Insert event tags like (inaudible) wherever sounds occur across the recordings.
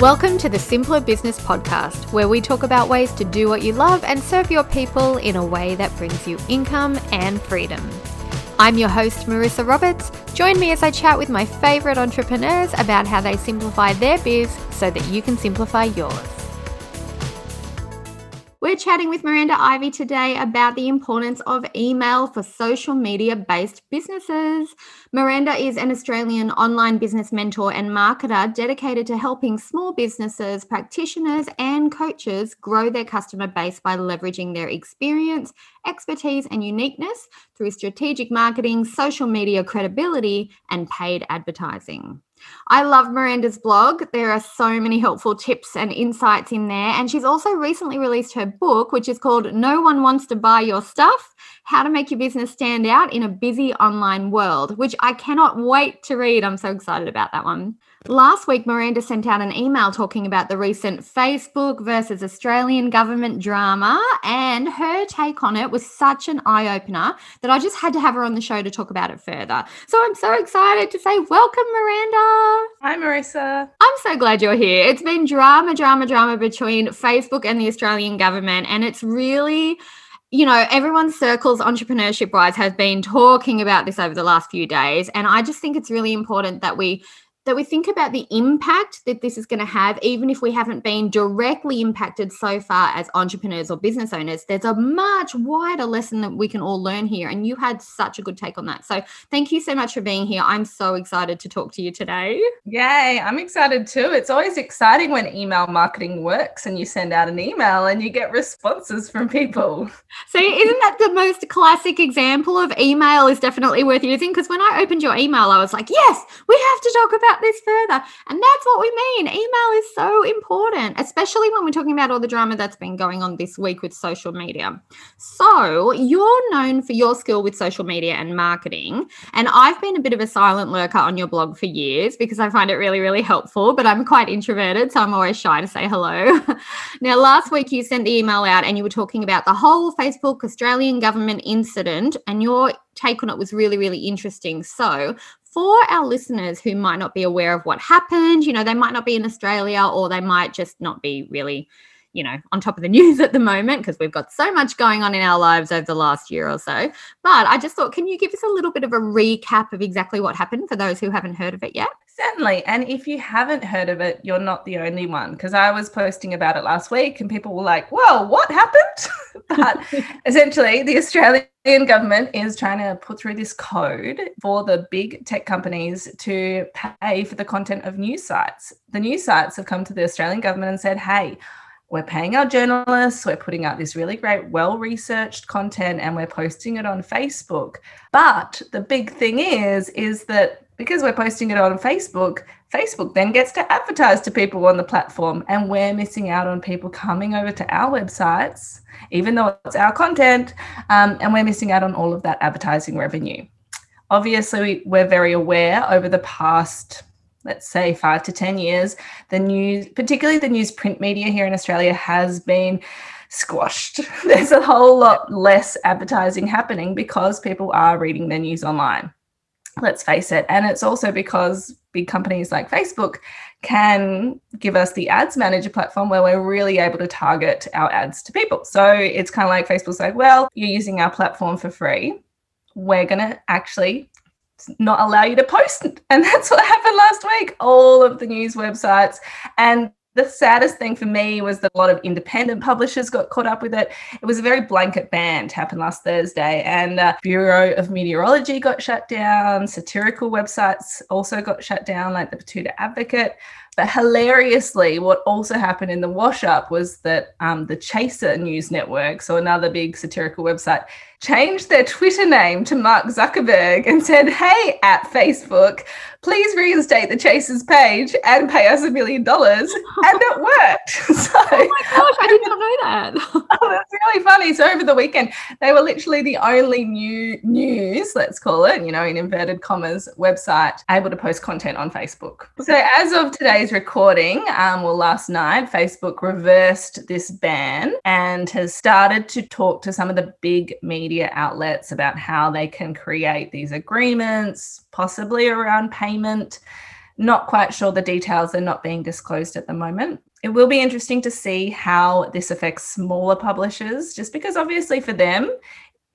Welcome to the Simpler Business Podcast, where we talk about ways to do what you love and serve your people in a way that brings you income and freedom. I'm your host, Marissa Roberts. Join me as I chat with my favorite entrepreneurs about how they simplify their biz so that you can simplify yours. We're chatting with Miranda Ivey today about the importance of email for social media based businesses. Miranda is an Australian online business mentor and marketer dedicated to helping small businesses, practitioners, and coaches grow their customer base by leveraging their experience, expertise, and uniqueness through strategic marketing, social media credibility, and paid advertising. I love Miranda's blog. There are so many helpful tips and insights in there. And she's also recently released her book, which is called No One Wants to Buy Your Stuff How to Make Your Business Stand Out in a Busy Online World, which I cannot wait to read. I'm so excited about that one. Last week, Miranda sent out an email talking about the recent Facebook versus Australian government drama, and her take on it was such an eye opener that I just had to have her on the show to talk about it further. So I'm so excited to say, Welcome, Miranda. Hi, Marissa. I'm so glad you're here. It's been drama, drama, drama between Facebook and the Australian government, and it's really you know, everyone's circles, entrepreneurship wise, has been talking about this over the last few days. And I just think it's really important that we that we think about the impact that this is going to have, even if we haven't been directly impacted so far as entrepreneurs or business owners. There's a much wider lesson that we can all learn here. And you had such a good take on that. So thank you so much for being here. I'm so excited to talk to you today. Yay, I'm excited too. It's always exciting when email marketing works and you send out an email and you get responses from people. So isn't that the most classic example of email is definitely worth using? Because when I opened your email, I was like, yes, we have to talk about this further. And that's what we mean. Email is so important, especially when we're talking about all the drama that's been going on this week with social media. So, you're known for your skill with social media and marketing. And I've been a bit of a silent lurker on your blog for years because I find it really, really helpful, but I'm quite introverted. So, I'm always shy to say hello. (laughs) now, last week you sent the email out and you were talking about the whole Facebook Australian government incident, and your take on it was really, really interesting. So, for our listeners who might not be aware of what happened, you know, they might not be in Australia or they might just not be really, you know, on top of the (laughs) news at the moment because we've got so much going on in our lives over the last year or so. But I just thought, can you give us a little bit of a recap of exactly what happened for those who haven't heard of it yet? Certainly. And if you haven't heard of it, you're not the only one because I was posting about it last week and people were like, whoa, what happened? (laughs) but essentially, the Australian government is trying to put through this code for the big tech companies to pay for the content of news sites. The news sites have come to the Australian government and said, hey, we're paying our journalists, we're putting out this really great, well researched content, and we're posting it on Facebook. But the big thing is, is that because we're posting it on Facebook, Facebook then gets to advertise to people on the platform, and we're missing out on people coming over to our websites, even though it's our content, um, and we're missing out on all of that advertising revenue. Obviously, we're very aware over the past, let's say, five to 10 years, the news, particularly the news print media here in Australia, has been squashed. (laughs) There's a whole lot less advertising happening because people are reading their news online let's face it. And it's also because big companies like Facebook can give us the ads manager platform where we're really able to target our ads to people. So it's kind of like Facebook's like, well, you're using our platform for free. We're going to actually not allow you to post. (laughs) And that's what happened last week. All of the news websites and the saddest thing for me was that a lot of independent publishers got caught up with it. It was a very blanket ban, happened last Thursday, and uh, Bureau of Meteorology got shut down. Satirical websites also got shut down, like the Betoota Advocate. But hilariously, what also happened in the wash up was that um, the Chaser News Network, so another big satirical website, changed their Twitter name to Mark Zuckerberg and said, Hey, at Facebook, please reinstate the Chasers page and pay us a million dollars. And it worked. (laughs) so, oh my gosh, I did not know that. (laughs) oh, that's really funny. So over the weekend, they were literally the only new news, let's call it, you know, in inverted commas, website able to post content on Facebook. So as of today's recording, um, well, last night, Facebook reversed this ban and has started to talk to some of the big media outlets about how they can create these agreements, possibly around payment Not quite sure the details are not being disclosed at the moment. It will be interesting to see how this affects smaller publishers, just because obviously for them,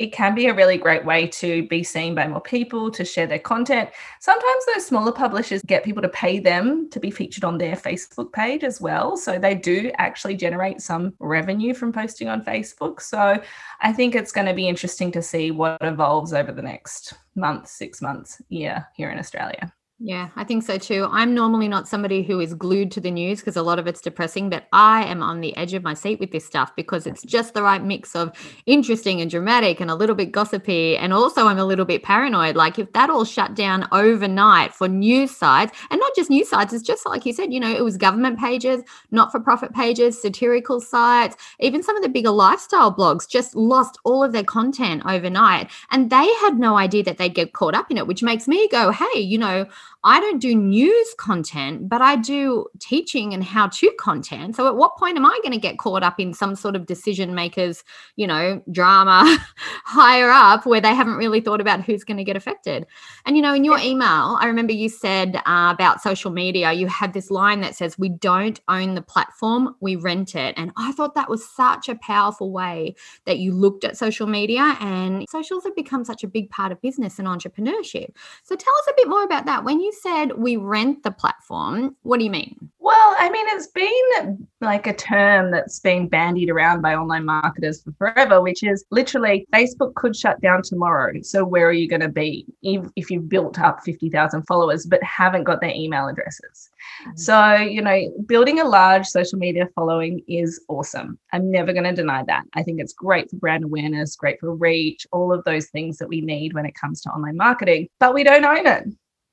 it can be a really great way to be seen by more people, to share their content. Sometimes those smaller publishers get people to pay them to be featured on their Facebook page as well. So they do actually generate some revenue from posting on Facebook. So I think it's going to be interesting to see what evolves over the next month, six months, year here in Australia. Yeah, I think so too. I'm normally not somebody who is glued to the news because a lot of it's depressing, but I am on the edge of my seat with this stuff because it's just the right mix of interesting and dramatic and a little bit gossipy. And also, I'm a little bit paranoid. Like, if that all shut down overnight for news sites, and not just news sites, it's just like you said, you know, it was government pages, not for profit pages, satirical sites, even some of the bigger lifestyle blogs just lost all of their content overnight. And they had no idea that they'd get caught up in it, which makes me go, hey, you know, I don't do news content, but I do teaching and how to content. So at what point am I going to get caught up in some sort of decision makers, you know, drama (laughs) higher up where they haven't really thought about who's going to get affected? And, you know, in your email, I remember you said uh, about social media, you had this line that says, We don't own the platform, we rent it. And I thought that was such a powerful way that you looked at social media and socials have become such a big part of business and entrepreneurship. So tell us a bit more about that. When you said we rent the platform, what do you mean? Well, I mean, it's been like a term that's been bandied around by online marketers for forever, which is literally Facebook could shut down tomorrow. So, where are you going to be if, if you've built up 50,000 followers but haven't got their email addresses? Mm-hmm. So, you know, building a large social media following is awesome. I'm never going to deny that. I think it's great for brand awareness, great for reach, all of those things that we need when it comes to online marketing, but we don't own it.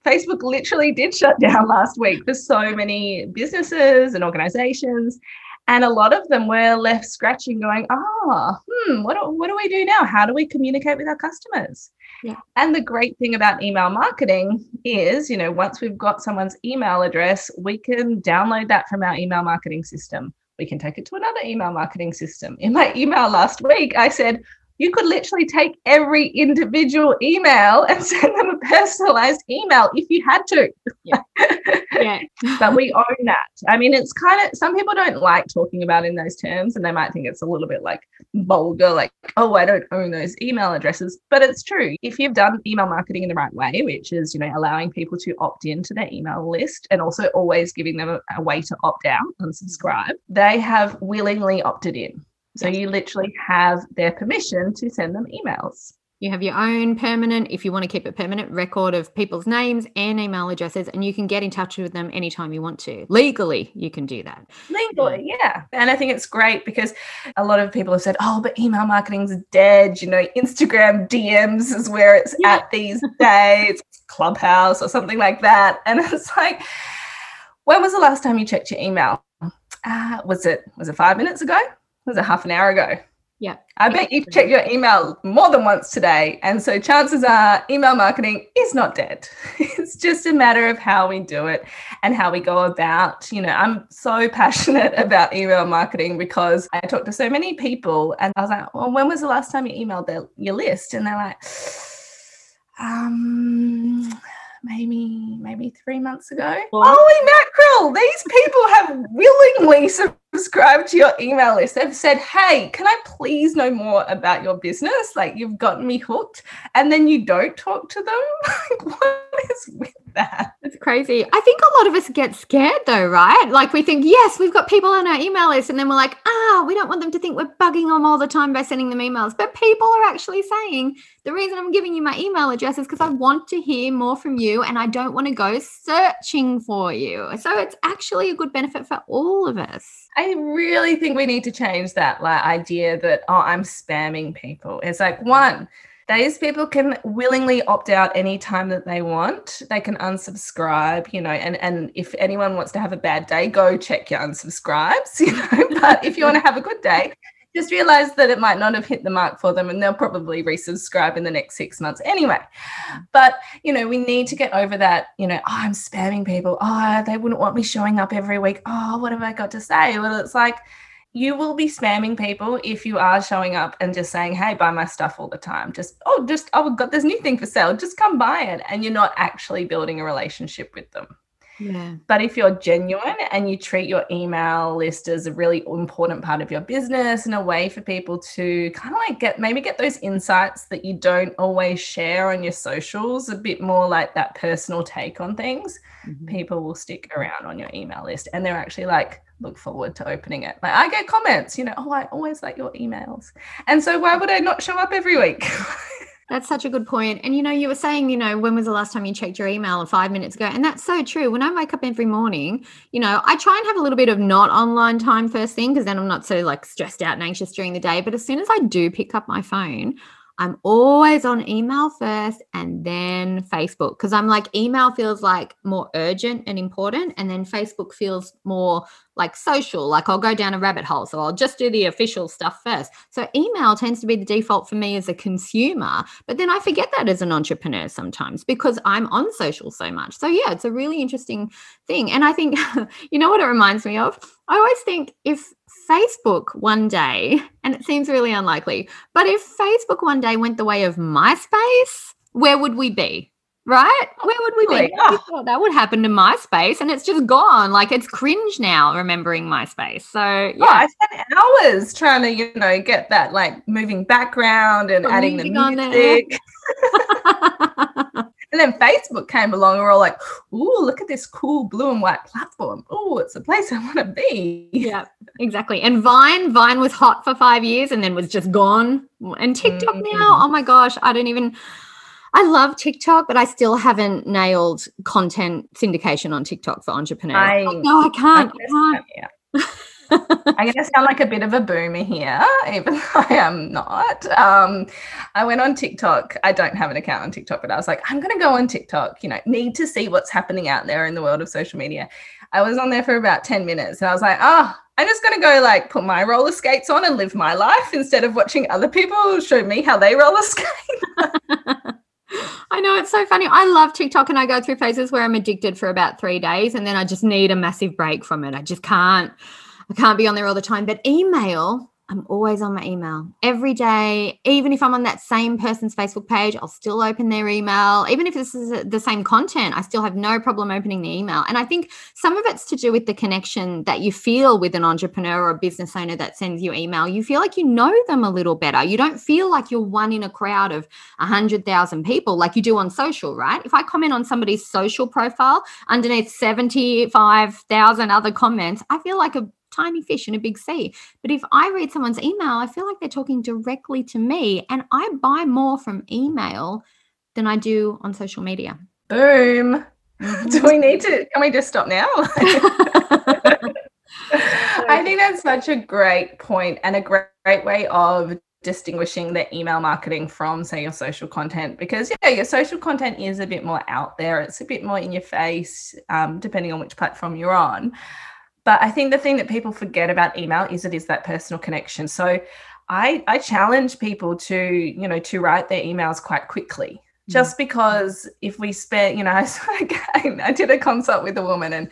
Facebook literally did shut (laughs) down last week for so many businesses and organizations. And a lot of them were left scratching, going, oh, hmm, what do, what do we do now? How do we communicate with our customers? Yeah. And the great thing about email marketing is, you know, once we've got someone's email address, we can download that from our email marketing system. We can take it to another email marketing system. In my email last week, I said, you could literally take every individual email and send them a personalized email if you had to. Yeah. (laughs) yeah. but we own that. I mean, it's kind of, some people don't like talking about in those terms and they might think it's a little bit like vulgar, like, oh, I don't own those email addresses. But it's true. If you've done email marketing in the right way, which is, you know, allowing people to opt into their email list and also always giving them a, a way to opt out and subscribe, they have willingly opted in. So you literally have their permission to send them emails. You have your own permanent, if you want to keep a permanent record of people's names and email addresses, and you can get in touch with them anytime you want to. Legally, you can do that. Legally, yeah. And I think it's great because a lot of people have said, oh, but email marketing's dead. You know, Instagram DMs is where it's yeah. at these (laughs) days, Clubhouse or something like that. And (laughs) it's like, when was the last time you checked your email? Uh, was it was it five minutes ago? Was a half an hour ago. Yeah. I bet you checked your email more than once today. And so chances are email marketing is not dead. (laughs) it's just a matter of how we do it and how we go about. You know, I'm so (laughs) passionate about email marketing because I talk to so many people and I was like, well, when was the last time you emailed their, your list? And they're like, um, maybe maybe three months ago. Holy mackerel! These people have willingly subscribed to your email list. They've said, "Hey, can I please know more about your business? Like you've gotten me hooked," and then you don't talk to them. (laughs) what is with that? It's crazy. I think a lot of us get scared though, right? Like we think, yes, we've got people on our email list, and then we're like, ah, we don't want them to think we're bugging them all the time by sending them emails. But people are actually saying the reason I'm giving you my email address is because I want to hear more from you and I don't want to go searching for you. So it's actually a good benefit for all of us. I really think we need to change that like idea that oh I'm spamming people. It's like one these people can willingly opt out anytime that they want. They can unsubscribe, you know, and, and if anyone wants to have a bad day, go check your unsubscribes, (laughs) you know. But if you want to have a good day, just realize that it might not have hit the mark for them and they'll probably resubscribe in the next six months anyway. But, you know, we need to get over that, you know, oh, I'm spamming people. Oh, they wouldn't want me showing up every week. Oh, what have I got to say? Well, it's like, you will be spamming people if you are showing up and just saying, "Hey, buy my stuff all the time." Just oh, just oh, got this new thing for sale. Just come buy it, and you're not actually building a relationship with them. Yeah. But if you're genuine and you treat your email list as a really important part of your business and a way for people to kind of like get maybe get those insights that you don't always share on your socials, a bit more like that personal take on things, mm-hmm. people will stick around on your email list and they're actually like, look forward to opening it. Like I get comments, you know, oh, I always like your emails. And so why would I not show up every week? (laughs) That's such a good point. And you know, you were saying, you know, when was the last time you checked your email five minutes ago? And that's so true. When I wake up every morning, you know, I try and have a little bit of not online time first thing because then I'm not so like stressed out and anxious during the day. But as soon as I do pick up my phone, I'm always on email first and then Facebook because I'm like, email feels like more urgent and important. And then Facebook feels more like social, like I'll go down a rabbit hole. So I'll just do the official stuff first. So email tends to be the default for me as a consumer. But then I forget that as an entrepreneur sometimes because I'm on social so much. So yeah, it's a really interesting thing. And I think, (laughs) you know what it reminds me of? I always think if Facebook one day, and it seems really unlikely, but if Facebook one day went the way of MySpace, where would we be? Right? Where would we be? Oh. That would happen to MySpace and it's just gone. Like it's cringe now remembering MySpace. So yeah. Oh, I spent hours trying to, you know, get that like moving background and adding the music. (laughs) And then Facebook came along and we're all like, ooh, look at this cool blue and white platform. Oh, it's a place I want to be. Yeah, exactly. And Vine, Vine was hot for five years and then was just gone. And TikTok mm-hmm. now, oh my gosh, I don't even I love TikTok, but I still haven't nailed content syndication on TikTok for entrepreneurs. I, no, I can't. I can't. Yeah. I'm going to sound like a bit of a boomer here, even (laughs) though I am not. Um, I went on TikTok. I don't have an account on TikTok, but I was like, I'm going to go on TikTok, you know, need to see what's happening out there in the world of social media. I was on there for about 10 minutes and I was like, oh, I'm just going to go like put my roller skates on and live my life instead of watching other people show me how they roller (laughs) skate. (laughs) I know it's so funny. I love TikTok and I go through phases where I'm addicted for about three days and then I just need a massive break from it. I just can't I can't be on there all the time. But email, I'm always on my email every day. Even if I'm on that same person's Facebook page, I'll still open their email. Even if this is the same content, I still have no problem opening the email. And I think some of it's to do with the connection that you feel with an entrepreneur or a business owner that sends you email. You feel like you know them a little better. You don't feel like you're one in a crowd of 100,000 people like you do on social, right? If I comment on somebody's social profile underneath 75,000 other comments, I feel like a tiny fish in a big sea. But if I read someone's email, I feel like they're talking directly to me and I buy more from email than I do on social media. Boom. Mm-hmm. Do we need to, can we just stop now? (laughs) I think that's such a great point and a great, great way of distinguishing the email marketing from say your social content because yeah your social content is a bit more out there it's a bit more in your face um, depending on which platform you're on but I think the thing that people forget about email is it is that personal connection. So I, I challenge people to, you know, to write their emails quite quickly. Mm. Just because if we spend, you know, (laughs) I, I did a consult with a woman and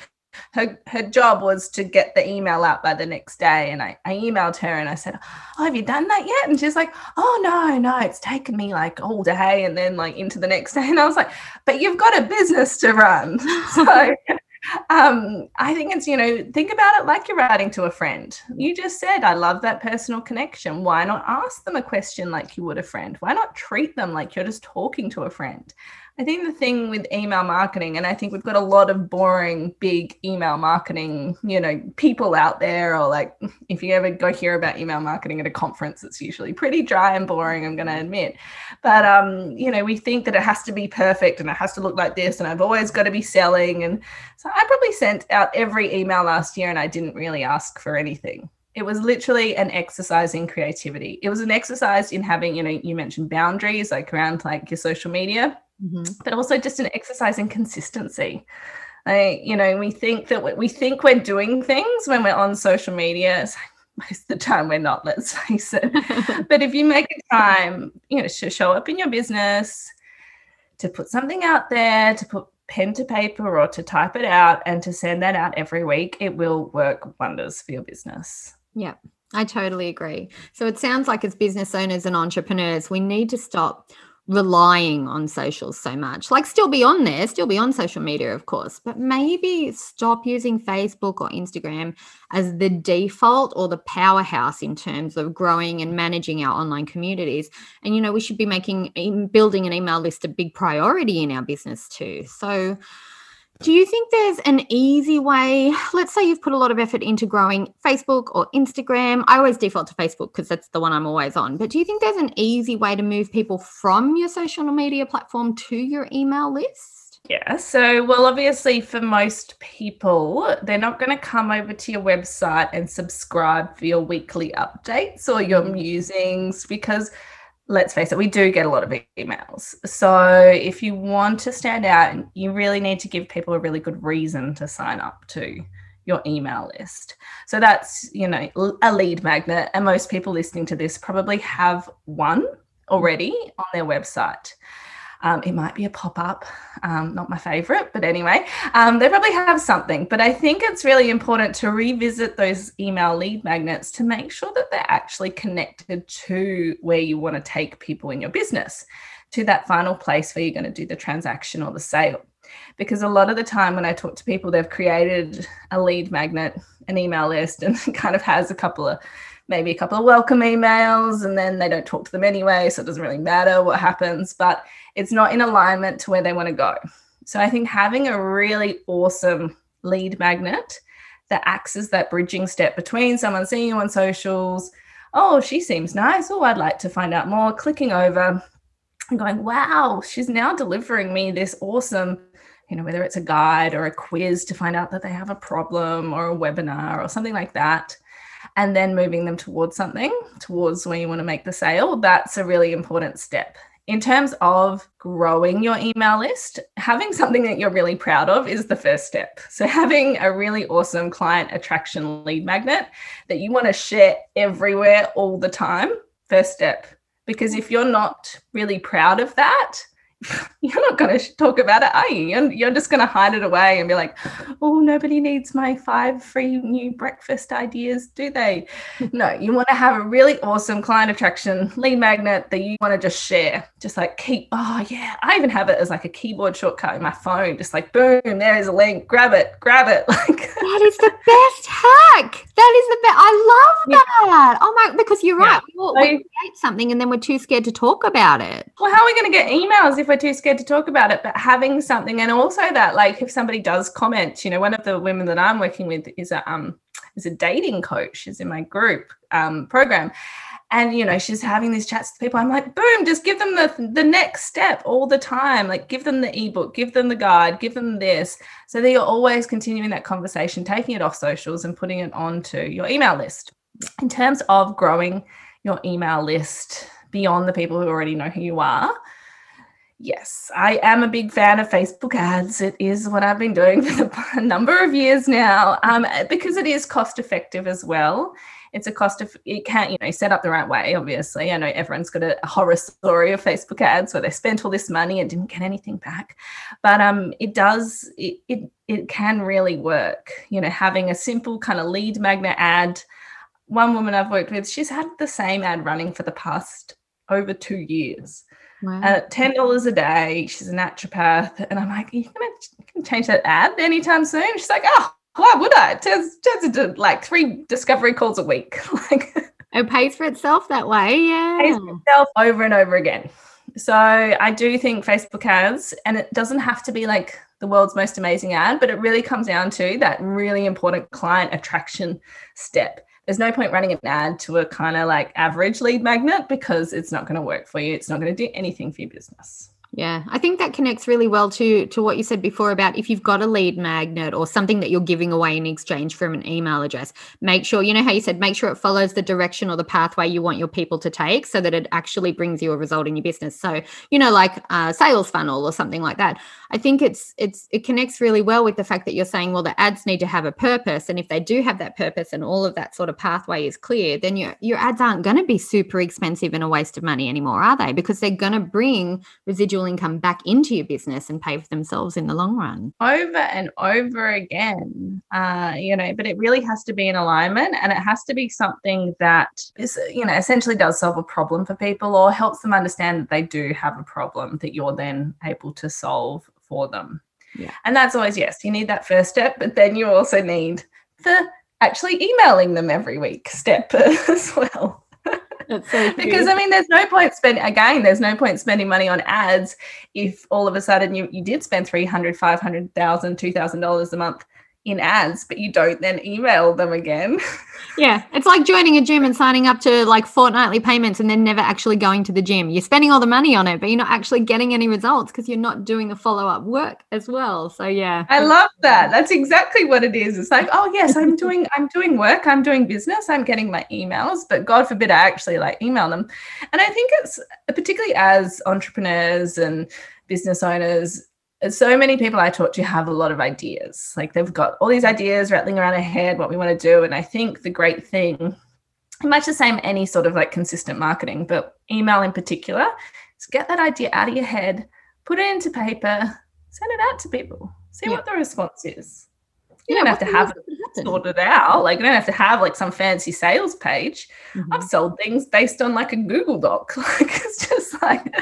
her her job was to get the email out by the next day and I, I emailed her and I said oh have you done that yet and she's like oh no no it's taken me like all day and then like into the next day (laughs) and I was like but you've got a business to run (laughs) so um, I think it's, you know, think about it like you're writing to a friend. You just said, I love that personal connection. Why not ask them a question like you would a friend? Why not treat them like you're just talking to a friend? I think the thing with email marketing, and I think we've got a lot of boring, big email marketing, you know, people out there, or like if you ever go hear about email marketing at a conference, it's usually pretty dry and boring, I'm going to admit. But, um, you know, we think that it has to be perfect and it has to look like this, and I've always got to be selling. And so I probably sent out every email last year and I didn't really ask for anything. It was literally an exercise in creativity. It was an exercise in having, you know, you mentioned boundaries like around like your social media mm-hmm. but also just an exercise in consistency. You know, we think that we think we're doing things when we're on social media. It's like most of the time we're not, let's face it. (laughs) but if you make a time, you know, to show up in your business, to put something out there, to put pen to paper or to type it out and to send that out every week, it will work wonders for your business. Yeah. I totally agree. So it sounds like as business owners and entrepreneurs, we need to stop relying on socials so much. Like, still be on there, still be on social media, of course, but maybe stop using Facebook or Instagram as the default or the powerhouse in terms of growing and managing our online communities. And, you know, we should be making building an email list a big priority in our business too. So, do you think there's an easy way? Let's say you've put a lot of effort into growing Facebook or Instagram. I always default to Facebook because that's the one I'm always on. But do you think there's an easy way to move people from your social media platform to your email list? Yeah. So, well, obviously, for most people, they're not going to come over to your website and subscribe for your weekly updates or your mm. musings because let's face it, we do get a lot of emails. So if you want to stand out, you really need to give people a really good reason to sign up to your email list. So that's, you know, a lead magnet. And most people listening to this probably have one already on their website. Um, it might be a pop up, um, not my favorite, but anyway, um, they probably have something. But I think it's really important to revisit those email lead magnets to make sure that they're actually connected to where you want to take people in your business, to that final place where you're going to do the transaction or the sale. Because a lot of the time when I talk to people, they've created a lead magnet, an email list, (laughs) and kind of has a couple of maybe a couple of welcome emails and then they don't talk to them anyway so it doesn't really matter what happens but it's not in alignment to where they want to go. So i think having a really awesome lead magnet that acts as that bridging step between someone seeing you on socials oh she seems nice. Oh i'd like to find out more clicking over and going wow she's now delivering me this awesome you know whether it's a guide or a quiz to find out that they have a problem or a webinar or something like that and then moving them towards something, towards where you want to make the sale, that's a really important step. In terms of growing your email list, having something that you're really proud of is the first step. So, having a really awesome client attraction lead magnet that you want to share everywhere all the time, first step. Because if you're not really proud of that, (laughs) you're not going to talk about it, are you? You're, you're just going to hide it away and be like, oh, nobody needs my five free new breakfast ideas, do they? (laughs) no, you want to have a really awesome client attraction lead magnet that you want to just share. Just like keep, oh, yeah. I even have it as like a keyboard shortcut in my phone, just like, boom, there is a link, grab it, grab it. (laughs) Like, that is the best hack. That is the best. I love that. Oh, my, because you're right. Yeah. We, we create something and then we're too scared to talk about it. Well, how are we going to get emails if we're too scared to talk about it? But having something, and also that, like, if somebody does comment, you know, one of the women that I'm working with is a um is a dating coach. She's in my group um, program, and you know she's having these chats with people i'm like boom just give them the the next step all the time like give them the ebook give them the guide give them this so that you're always continuing that conversation taking it off socials and putting it onto your email list in terms of growing your email list beyond the people who already know who you are Yes, I am a big fan of Facebook ads. It is what I've been doing (laughs) for a number of years now um, because it is cost effective as well. It's a cost of, it can't, you know, set up the right way, obviously. I know everyone's got a, horror story of Facebook ads where they spent all this money and didn't get anything back. But um, it does, it, it, it can really work. You know, having a simple kind of lead magnet ad. One woman I've worked with, she's had the same ad running for the past over two years Wow. At ten dollars a day, she's a naturopath, and I'm like, "You gonna change that ad anytime soon?" She's like, "Oh, why would I?" It turns, turns into like three discovery calls a week. (laughs) like it pays for itself that way, yeah. Pays for itself over and over again. So I do think Facebook ads, and it doesn't have to be like the world's most amazing ad, but it really comes down to that really important client attraction step there's no point running an ad to a kind of like average lead magnet because it's not going to work for you. It's not going to do anything for your business. Yeah, I think that connects really well to to what you said before about if you've got a lead magnet or something that you're giving away in exchange from an email address, make sure you know how you said make sure it follows the direction or the pathway you want your people to take so that it actually brings you a result in your business. So, you know like a sales funnel or something like that. I think it's it's it connects really well with the fact that you're saying well the ads need to have a purpose and if they do have that purpose and all of that sort of pathway is clear, then your your ads aren't going to be super expensive and a waste of money anymore, are they? Because they're going to bring residual income back into your business and pay for themselves in the long run. Over and over again, uh, you know, but it really has to be in alignment and it has to be something that is, you know, essentially does solve a problem for people or helps them understand that they do have a problem that you're then able to solve for them. Yeah. And that's always, yes, you need that first step, but then you also need the actually emailing them every week step (laughs) as well. So because I mean, there's no point spending again. There's no point spending money on ads if all of a sudden you, you did spend 300 500,000 2000 dollars a month in ads, but you don't then email them again. (laughs) Yeah, it's like joining a gym and signing up to like fortnightly payments and then never actually going to the gym. You're spending all the money on it, but you're not actually getting any results because you're not doing the follow up work as well. So yeah, I love that. That's exactly what it is. It's like, oh yes, I'm doing (laughs) I'm doing work, I'm doing business, I'm getting my emails, but God forbid I actually like email them. And I think it's particularly as entrepreneurs and business owners so many people I talk to have a lot of ideas. Like they've got all these ideas rattling around their head, what we want to do. And I think the great thing, much the same any sort of like consistent marketing, but email in particular, is get that idea out of your head, put it into paper, send it out to people, see yeah. what the response is. You yeah, don't have to have it sorted out. Like you don't have to have like some fancy sales page. Mm-hmm. I've sold things based on like a Google Doc. (laughs) Like it's just like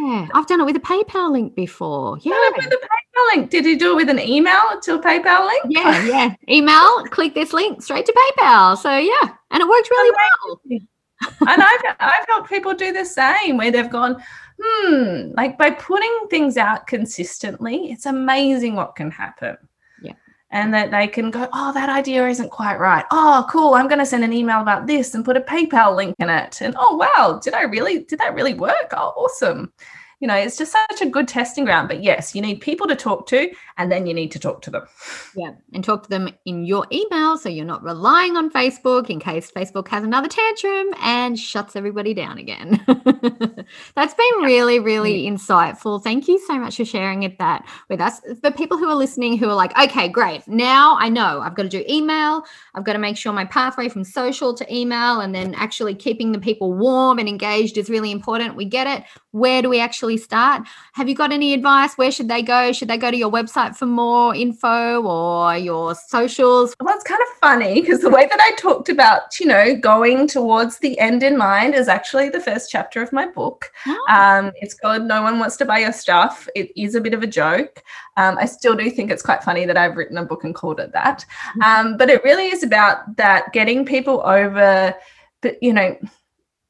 yeah, I've done it with a PayPal link before. Yeah, with a PayPal link. Did you do it with an email to a PayPal link? Yeah, yeah. Email, click this link straight to PayPal. So yeah, and it worked really well. and I've I've helped people do the same where they've gone, hmm, like by putting things out consistently, it's amazing what can happen and that they can go, oh, that idea isn't quite right. Oh, cool. I'm going to send an email about this and put a PayPal link in it. And oh, wow, did I really, did that really work? Oh, awesome you know, it's just such a good testing ground. But yes, you need people to talk to, and then you need to talk to them. Yeah, and talk to them in your email so you're not relying on Facebook in case Facebook has another tantrum and shuts everybody down again. (laughs) That's been really, really mm. insightful. Thank you so much for sharing it that with us. For people who are listening who are like, okay, great, now I know I've got to do email. I've got to make sure my pathway from social to email and then actually keeping the people warm and engaged is really important. We get it. Where do we actually actually start. Have you got any advice? Where should they go? Should they go to your website for more info or your socials? Well, it's kind of funny because the way that I talked about, you know, going towards the end in mind is actually the first chapter of my book. Oh. Um, it's called No One Wants to Buy Your Stuff. It is a bit of a joke. Um, I still do think it's quite funny that I've written a book and called it that. Mm-hmm. Um, but it really is about that getting people over, you know,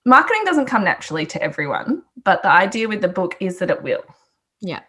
marketing doesn't come naturally to everyone, but the idea with the book is that it will. Yeah.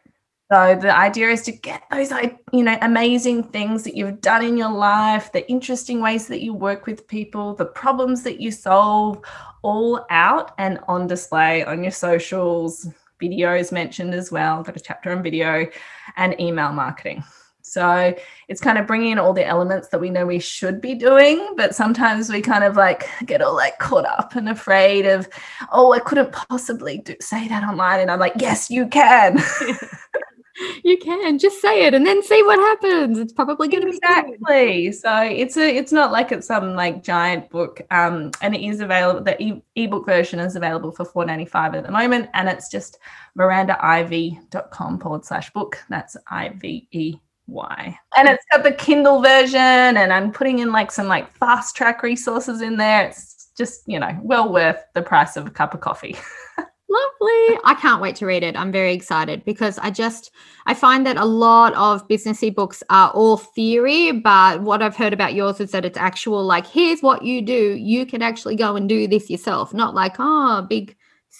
So the idea is to get those, you know, amazing things that you've done in your life, the interesting ways that you work with people, the problems that you solve, all out and on display on your socials, videos mentioned as well. I've got a chapter on video and email marketing. So it's kind of bringing in all the elements that we know we should be doing, but sometimes we kind of like get all like caught up and afraid of, oh, I couldn't possibly do, say that online. And I'm like, yes, you can. (laughs) you can just say it and then see what happens. It's probably going to exactly. be exactly. So it's a it's not like it's some like giant book. Um, and it is available. The e- ebook version is available for four ninety five at the moment, and it's just mirandaivey.com forward slash book. That's I V E why. And it's got the Kindle version, and I'm putting in like some like fast track resources in there. It's just, you know, well worth the price of a cup of coffee. (laughs) Lovely. I can't wait to read it. I'm very excited because I just I find that a lot of businessy books are all theory, but what I've heard about yours is that it's actual like here's what you do. You can actually go and do this yourself, not like oh, big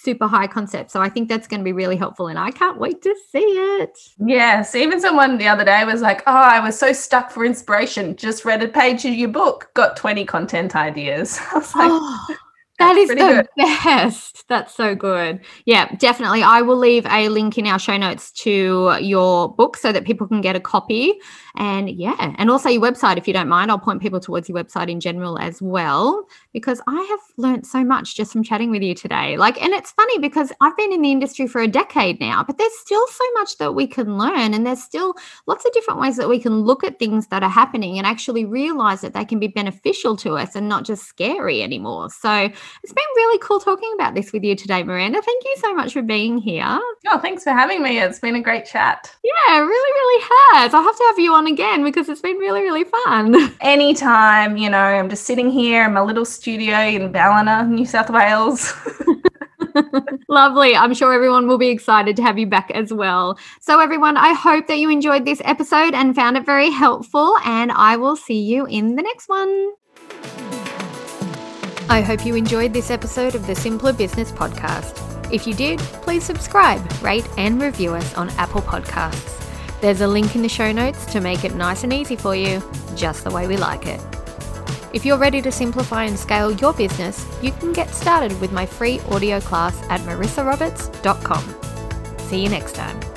super high concept. So I think that's going to be really helpful. And I can't wait to see it. Yes. Even someone the other day was like, Oh, I was so stuck for inspiration. Just read a page of your book, got 20 content ideas. (laughs) I was like, oh, that is the good. (laughs) best. That's so good. Yeah, definitely. I will leave a link in our show notes to your book so that people can get a copy. And yeah, and also your website, if you don't mind. I'll point people towards your website in general as well, because I have learned so much just from chatting with you today. Like, and it's funny because I've been in the industry for a decade now, but there's still so much that we can learn. And there's still lots of different ways that we can look at things that are happening and actually realize that they can be beneficial to us and not just scary anymore. So, It's been really cool talking about this with you today, Miranda. Thank you so much for being here. Oh, thanks for having me. It's been a great chat. Yeah, really, really has. I'll have to have you on again because it's been really, really fun. (laughs) Anytime, you know, I'm just sitting here in my little studio in Ballina, New South Wales. (laughs) Lovely. I'm sure everyone will be excited to have you back as well. So, everyone, I hope that you enjoyed this episode and found it very helpful, and I will see you in the next one. I hope you enjoyed this episode of the Simpler Business Podcast. If you did, please subscribe, rate, and review us on Apple Podcasts. There's a link in the show notes to make it nice and easy for you, just the way we like it. If you're ready to simplify and scale your business, you can get started with my free audio class at marissaroberts.com. See you next time.